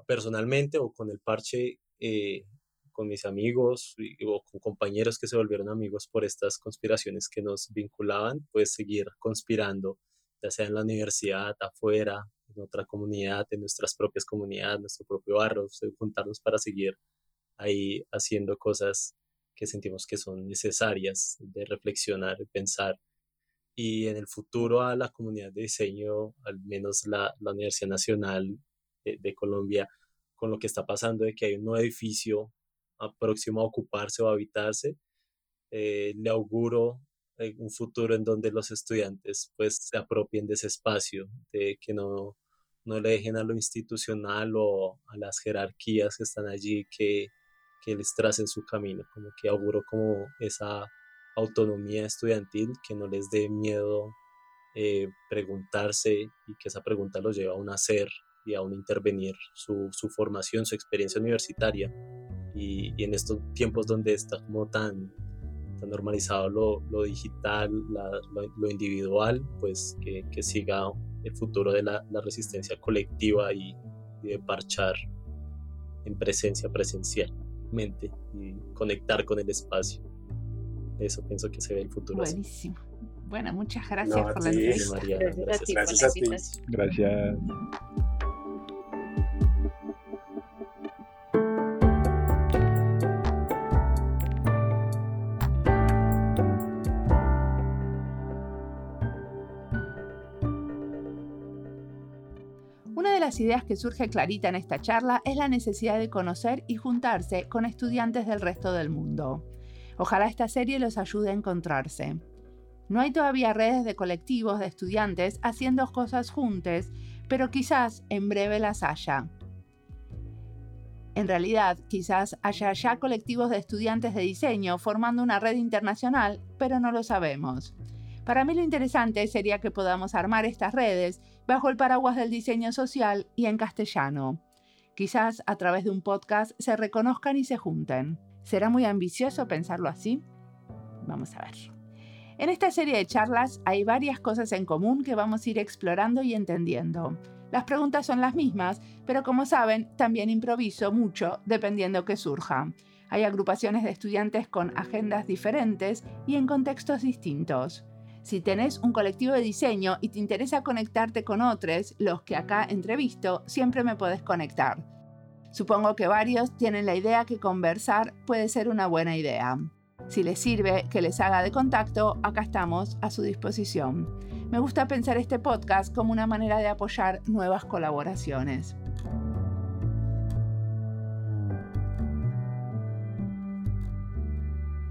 personalmente o con el parche eh, con mis amigos o con compañeros que se volvieron amigos por estas conspiraciones que nos vinculaban, pues seguir conspirando, ya sea en la universidad, afuera, en otra comunidad, en nuestras propias comunidades, nuestro propio barrio, juntarnos para seguir ahí haciendo cosas que sentimos que son necesarias de reflexionar, pensar. Y en el futuro a la comunidad de diseño, al menos la, la Universidad Nacional de, Colombia con lo que está pasando de que hay un nuevo edificio próximo a ocuparse o a habitarse, eh, le auguro un futuro en donde los estudiantes pues se apropien de ese espacio, de que no, no le dejen a lo institucional o a las jerarquías que están allí que, que les tracen su camino, como que auguro como esa autonomía estudiantil, que no les dé miedo eh, preguntarse y que esa pregunta los lleve a un hacer y aún intervenir su, su formación, su experiencia universitaria. Y, y, en estos tiempos donde está como tan, tan normalizado lo, lo digital, lo, individual, pues que, que, siga el futuro de la, la resistencia colectiva y, de parchar en presencia presencialmente y conectar con el espacio. Eso pienso que se ve el futuro. Buenísimo. Bueno, muchas gracias por la entrevista. gracias, gracias, a ti. Gracias. Las ideas que surge clarita en esta charla es la necesidad de conocer y juntarse con estudiantes del resto del mundo. Ojalá esta serie los ayude a encontrarse. No hay todavía redes de colectivos de estudiantes haciendo cosas juntos, pero quizás en breve las haya. En realidad, quizás haya ya colectivos de estudiantes de diseño formando una red internacional, pero no lo sabemos. Para mí lo interesante sería que podamos armar estas redes bajo el paraguas del diseño social y en castellano. Quizás a través de un podcast se reconozcan y se junten. ¿Será muy ambicioso pensarlo así? Vamos a ver. En esta serie de charlas hay varias cosas en común que vamos a ir explorando y entendiendo. Las preguntas son las mismas, pero como saben, también improviso mucho dependiendo que surja. Hay agrupaciones de estudiantes con agendas diferentes y en contextos distintos. Si tenés un colectivo de diseño y te interesa conectarte con otros, los que acá entrevisto, siempre me podés conectar. Supongo que varios tienen la idea que conversar puede ser una buena idea. Si les sirve que les haga de contacto, acá estamos a su disposición. Me gusta pensar este podcast como una manera de apoyar nuevas colaboraciones.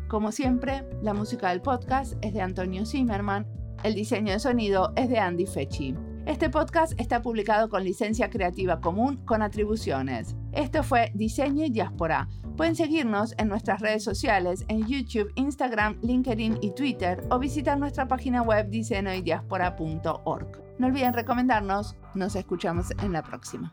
Como siempre, la música del podcast es de Antonio Zimmerman, el diseño de sonido es de Andy Fechi. Este podcast está publicado con licencia creativa común con atribuciones. Esto fue Diseño y Diáspora. Pueden seguirnos en nuestras redes sociales en YouTube, Instagram, LinkedIn y Twitter o visitar nuestra página web diseñoydiaspora.org. No olviden recomendarnos. Nos escuchamos en la próxima.